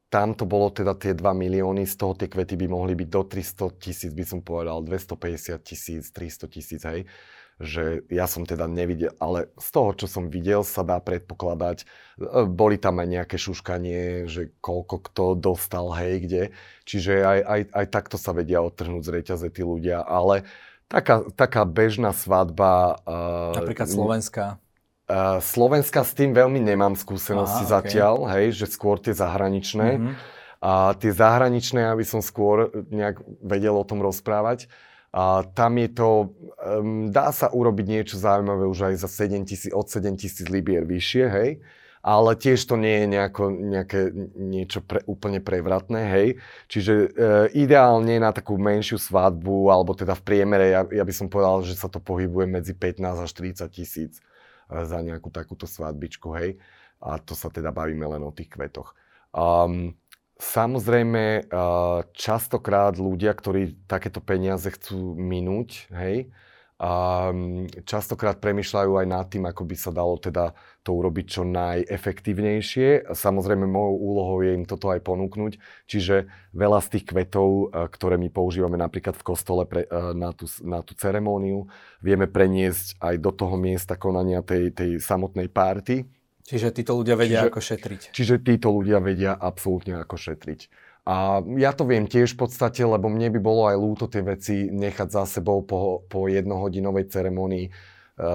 tam to bolo teda tie 2 milióny, z toho tie kvety by mohli byť do 300 tisíc, by som povedal, 250 tisíc, 300 tisíc, hej. Že ja som teda nevidel, ale z toho, čo som videl, sa dá predpokladať, e, boli tam aj nejaké šuškanie, že koľko kto dostal, hej, kde. Čiže aj, aj, aj takto sa vedia odtrhnúť z reťaze tí ľudia, ale Taká, taká bežná svadba. Uh, Napríklad slovenská. Uh, Slovenska s tým veľmi nemám skúsenosti Aha, zatiaľ, okay. hej, že skôr tie zahraničné. Mm-hmm. A tie zahraničné, aby som skôr nejak vedel o tom rozprávať. A tam je to, um, dá sa urobiť niečo zaujímavé už aj za 7 tisíc, od 7 tisíc libier vyššie, hej ale tiež to nie je nejako, nejaké niečo pre, úplne prevratné, hej. Čiže e, ideálne na takú menšiu svadbu, alebo teda v priemere, ja, ja by som povedal, že sa to pohybuje medzi 15 až 40 tisíc e, za nejakú takúto svadbičku, hej. A to sa teda bavíme len o tých kvetoch. Um, samozrejme, uh, častokrát ľudia, ktorí takéto peniaze chcú minúť, hej, a mm, častokrát premyšľajú aj nad tým, ako by sa dalo teda to urobiť čo najefektívnejšie. Samozrejme, mojou úlohou je im toto aj ponúknuť, čiže veľa z tých kvetov, e, ktoré my používame napríklad v kostole pre, e, na, tú, na tú ceremóniu, vieme preniesť aj do toho miesta konania tej, tej samotnej párty. Čiže títo ľudia vedia, čiže, ako šetriť. Čiže títo ľudia vedia absolútne, ako šetriť. A ja to viem tiež v podstate, lebo mne by bolo aj ľúto tie veci nechať za sebou po, po jednohodinovej ceremonii e,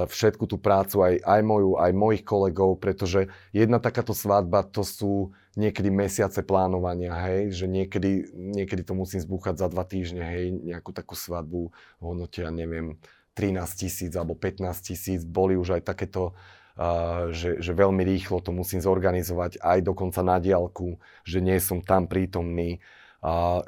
všetku tú prácu, aj, aj moju, aj mojich kolegov, pretože jedna takáto svadba to sú niekedy mesiace plánovania, hej, že niekedy, niekedy to musím zbúchať za dva týždne, hej, nejakú takú svadbu hodnotia, neviem, 13 tisíc alebo 15 tisíc, boli už aj takéto že, že veľmi rýchlo to musím zorganizovať aj dokonca na diálku, že nie som tam prítomný.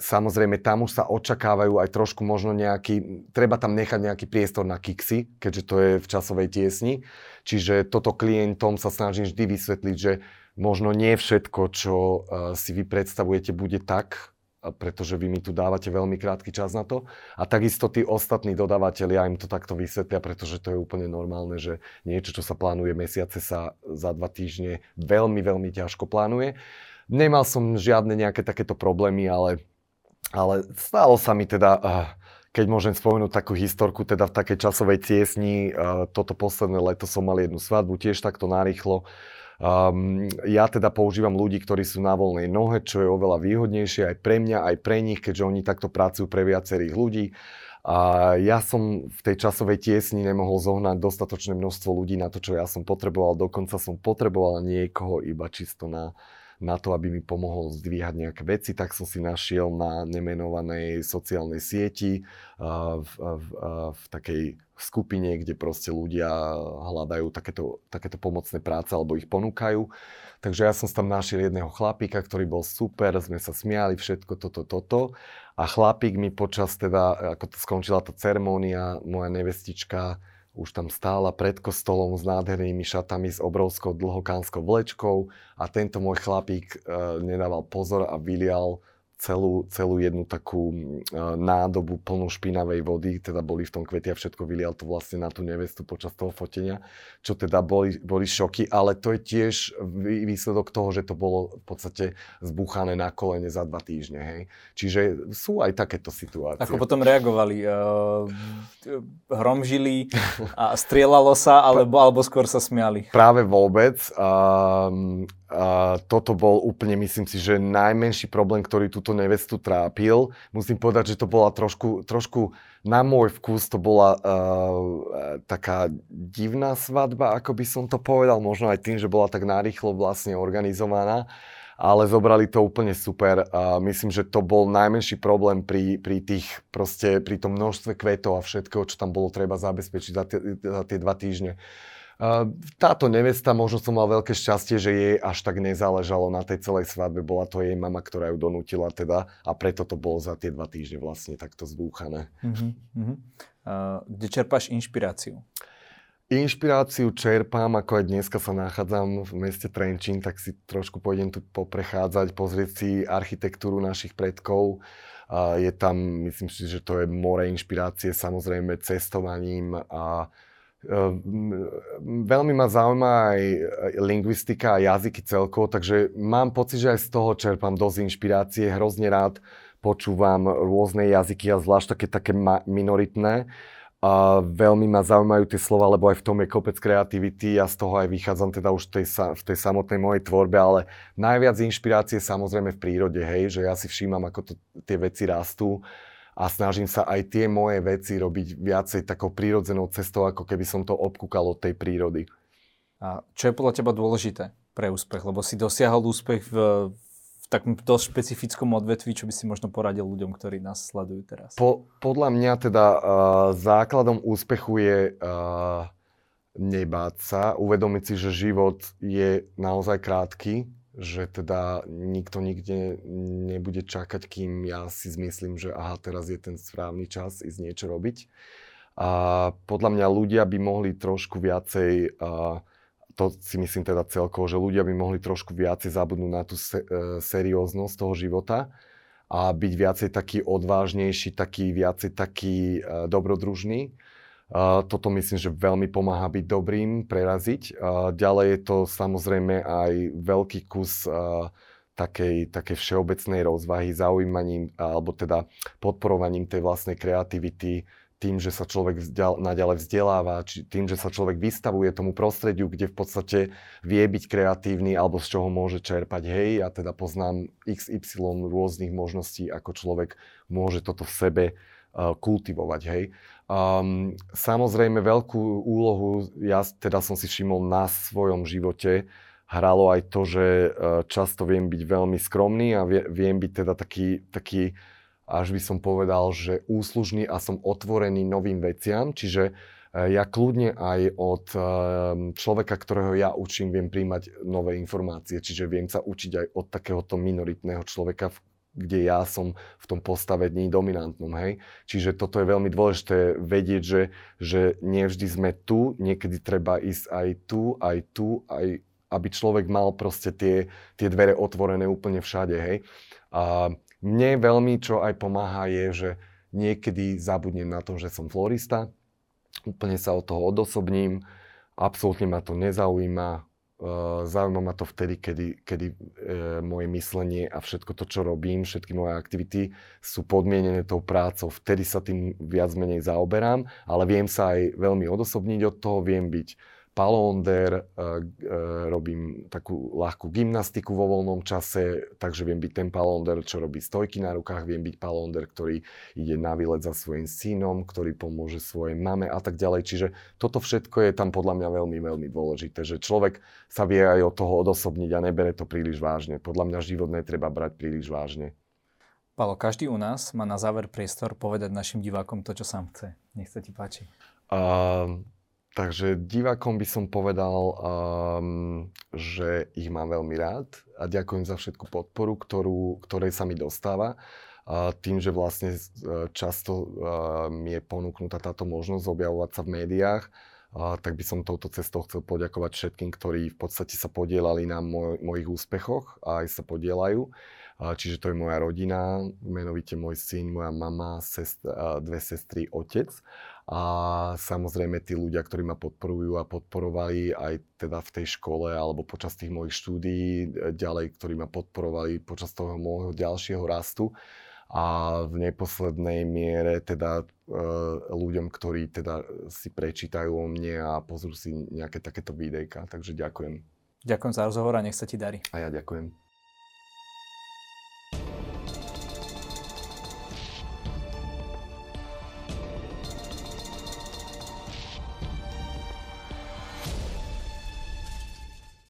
Samozrejme, tam už sa očakávajú aj trošku možno nejaký, treba tam nechať nejaký priestor na kiksy, keďže to je v časovej tiesni. Čiže toto klientom sa snažím vždy vysvetliť, že možno nie všetko, čo si vy predstavujete, bude tak, pretože vy mi tu dávate veľmi krátky čas na to. A takisto tí ostatní dodávateľia im to takto vysvetlia, pretože to je úplne normálne, že niečo, čo sa plánuje mesiace, sa za dva týždne veľmi, veľmi ťažko plánuje. Nemal som žiadne nejaké takéto problémy, ale, ale stalo sa mi teda... Keď môžem spomenúť takú historku, teda v takej časovej tiesni, toto posledné leto som mal jednu svadbu, tiež takto narýchlo. Um, ja teda používam ľudí, ktorí sú na voľnej nohe, čo je oveľa výhodnejšie aj pre mňa, aj pre nich, keďže oni takto pracujú pre viacerých ľudí. A ja som v tej časovej tiesni nemohol zohnať dostatočné množstvo ľudí na to, čo ja som potreboval. Dokonca som potreboval niekoho iba čisto na, na to, aby mi pomohol zdvíhať nejaké veci, tak som si našiel na nemenovanej sociálnej sieti v, v, v takej skupine, kde proste ľudia hľadajú takéto, takéto pomocné práce alebo ich ponúkajú. Takže ja som tam našiel jedného chlapíka, ktorý bol super, sme sa smiali, všetko toto, toto. A chlapík mi počas teda, ako to skončila tá ceremónia, moja nevestička už tam stála pred kostolom s nádhernými šatami s obrovskou dlhokánskou vlečkou a tento môj chlapík e, nedával pozor a vylial celú, celú jednu takú uh, nádobu plnú špinavej vody, teda boli v tom kvety a všetko vylial to vlastne na tú nevestu počas toho fotenia, čo teda boli, boli šoky, ale to je tiež výsledok toho, že to bolo v podstate zbúchané na kolene za dva týždne, hej. Čiže sú aj takéto situácie. Ako potom reagovali? Uh, hromžili <laughs> a strieľalo sa, alebo, alebo skôr sa smiali? Práve vôbec. Uh, toto bol úplne, myslím si, že najmenší problém, ktorý túto nevestu trápil. Musím povedať, že to bola trošku, trošku na môj vkus, to bola uh, taká divná svadba, ako by som to povedal, možno aj tým, že bola tak narýchlo vlastne organizovaná, ale zobrali to úplne super. A myslím, že to bol najmenší problém pri, pri tých, proste pri tom množstve kvetov a všetkého, čo tam bolo treba zabezpečiť za tie, za tie dva týždne. Táto nevesta, možno som mal veľké šťastie, že jej až tak nezáležalo na tej celej svadbe. Bola to jej mama, ktorá ju donútila teda a preto to bolo za tie dva týždne vlastne takto zbúchané. Uh-huh, uh-huh. Uh, kde čerpáš inšpiráciu? Inšpiráciu čerpám, ako aj dneska sa nachádzam v meste Trenčín, tak si trošku pôjdem tu poprechádzať, pozrieť si architektúru našich predkov. Uh, je tam, myslím si, že to je more inšpirácie samozrejme cestovaním a veľmi ma zaujíma aj lingvistika a jazyky celkovo, takže mám pocit, že aj z toho čerpám dosť inšpirácie. Hrozne rád počúvam rôzne jazyky a zvlášť také, také minoritné. A veľmi ma zaujímajú tie slova, lebo aj v tom je kopec kreativity. Ja z toho aj vychádzam teda už v tej, v tej samotnej mojej tvorbe, ale najviac inšpirácie samozrejme v prírode, hej, že ja si všímam, ako to, tie veci rastú a snažím sa aj tie moje veci robiť viacej takou prírodzenou cestou, ako keby som to obkúkal od tej prírody. A čo je podľa teba dôležité pre úspech? Lebo si dosiahol úspech v, v takom dosť špecifickom odvetví, čo by si možno poradil ľuďom, ktorí nás sledujú teraz? Po, podľa mňa teda uh, základom úspechu je uh, nebáť sa, uvedomiť si, že život je naozaj krátky že teda nikto nikde nebude čakať, kým ja si zmyslím, že aha, teraz je ten správny čas ísť niečo robiť. A podľa mňa ľudia by mohli trošku viacej, a to si myslím teda celkovo, že ľudia by mohli trošku viacej zabudnúť na tú se, e, serióznosť toho života a byť viacej taký odvážnejší, taký viacej taký e, dobrodružný toto myslím, že veľmi pomáha byť dobrým, preraziť. ďalej je to samozrejme aj veľký kus takej, takej všeobecnej rozvahy, zaujímaním, alebo teda podporovaním tej vlastnej kreativity, tým, že sa človek vzdial, naďalej vzdeláva, či tým, že sa človek vystavuje tomu prostrediu, kde v podstate vie byť kreatívny alebo z čoho môže čerpať. Hej, ja teda poznám XY rôznych možností, ako človek môže toto v sebe uh, kultivovať. Hej. Um, samozrejme veľkú úlohu, ja teda som si všimol na svojom živote, hralo aj to, že uh, často viem byť veľmi skromný a vie, viem byť teda taký, taký, až by som povedal, že úslužný a som otvorený novým veciam, čiže uh, ja kľudne aj od uh, človeka, ktorého ja učím, viem príjmať nové informácie, čiže viem sa učiť aj od takéhoto minoritného človeka, kde ja som v tom postavení dominantnom, hej. Čiže toto je veľmi dôležité vedieť, že, že nevždy sme tu, niekedy treba ísť aj tu, aj tu, aj, aby človek mal proste tie, tie dvere otvorené úplne všade, hej. A mne veľmi, čo aj pomáha, je, že niekedy zabudnem na to, že som florista, úplne sa od toho odosobním, absolútne ma to nezaujíma, zaujíma ma to vtedy, kedy, kedy uh, moje myslenie a všetko to, čo robím, všetky moje aktivity sú podmienené tou prácou. Vtedy sa tým viac menej zaoberám, ale viem sa aj veľmi odosobniť od toho, viem byť palonder, eh, eh, robím takú ľahkú gymnastiku vo voľnom čase, takže viem byť ten palonder, čo robí stojky na rukách, viem byť palonder, ktorý ide na výlet za svojim synom, ktorý pomôže svojej mame a tak ďalej. Čiže toto všetko je tam podľa mňa veľmi, veľmi dôležité, že človek sa vie aj od toho odosobniť a nebere to príliš vážne. Podľa mňa život netreba brať príliš vážne. Palo, každý u nás má na záver priestor povedať našim divákom to, čo sám chce. Nech sa ti páči. Uh, Takže divákom by som povedal, um, že ich mám veľmi rád a ďakujem za všetku podporu, ktorú, ktorej sa mi dostáva. A tým, že vlastne e, často uh, mi je ponúknutá táto možnosť objavovať sa v médiách, uh, tak by som touto cestou chcel poďakovať všetkým, ktorí v podstate sa podielali na moj, mojich úspechoch a aj sa podielajú. Uh, čiže to je moja rodina, menovite môj syn, moja mama, sest, dve sestry, otec a samozrejme tí ľudia, ktorí ma podporujú a podporovali aj teda v tej škole alebo počas tých mojich štúdií ďalej, ktorí ma podporovali počas toho môjho ďalšieho rastu a v neposlednej miere teda e, ľuďom, ktorí teda si prečítajú o mne a pozrú si nejaké takéto videjka. Takže ďakujem. Ďakujem za rozhovor a nech sa ti darí. A ja ďakujem.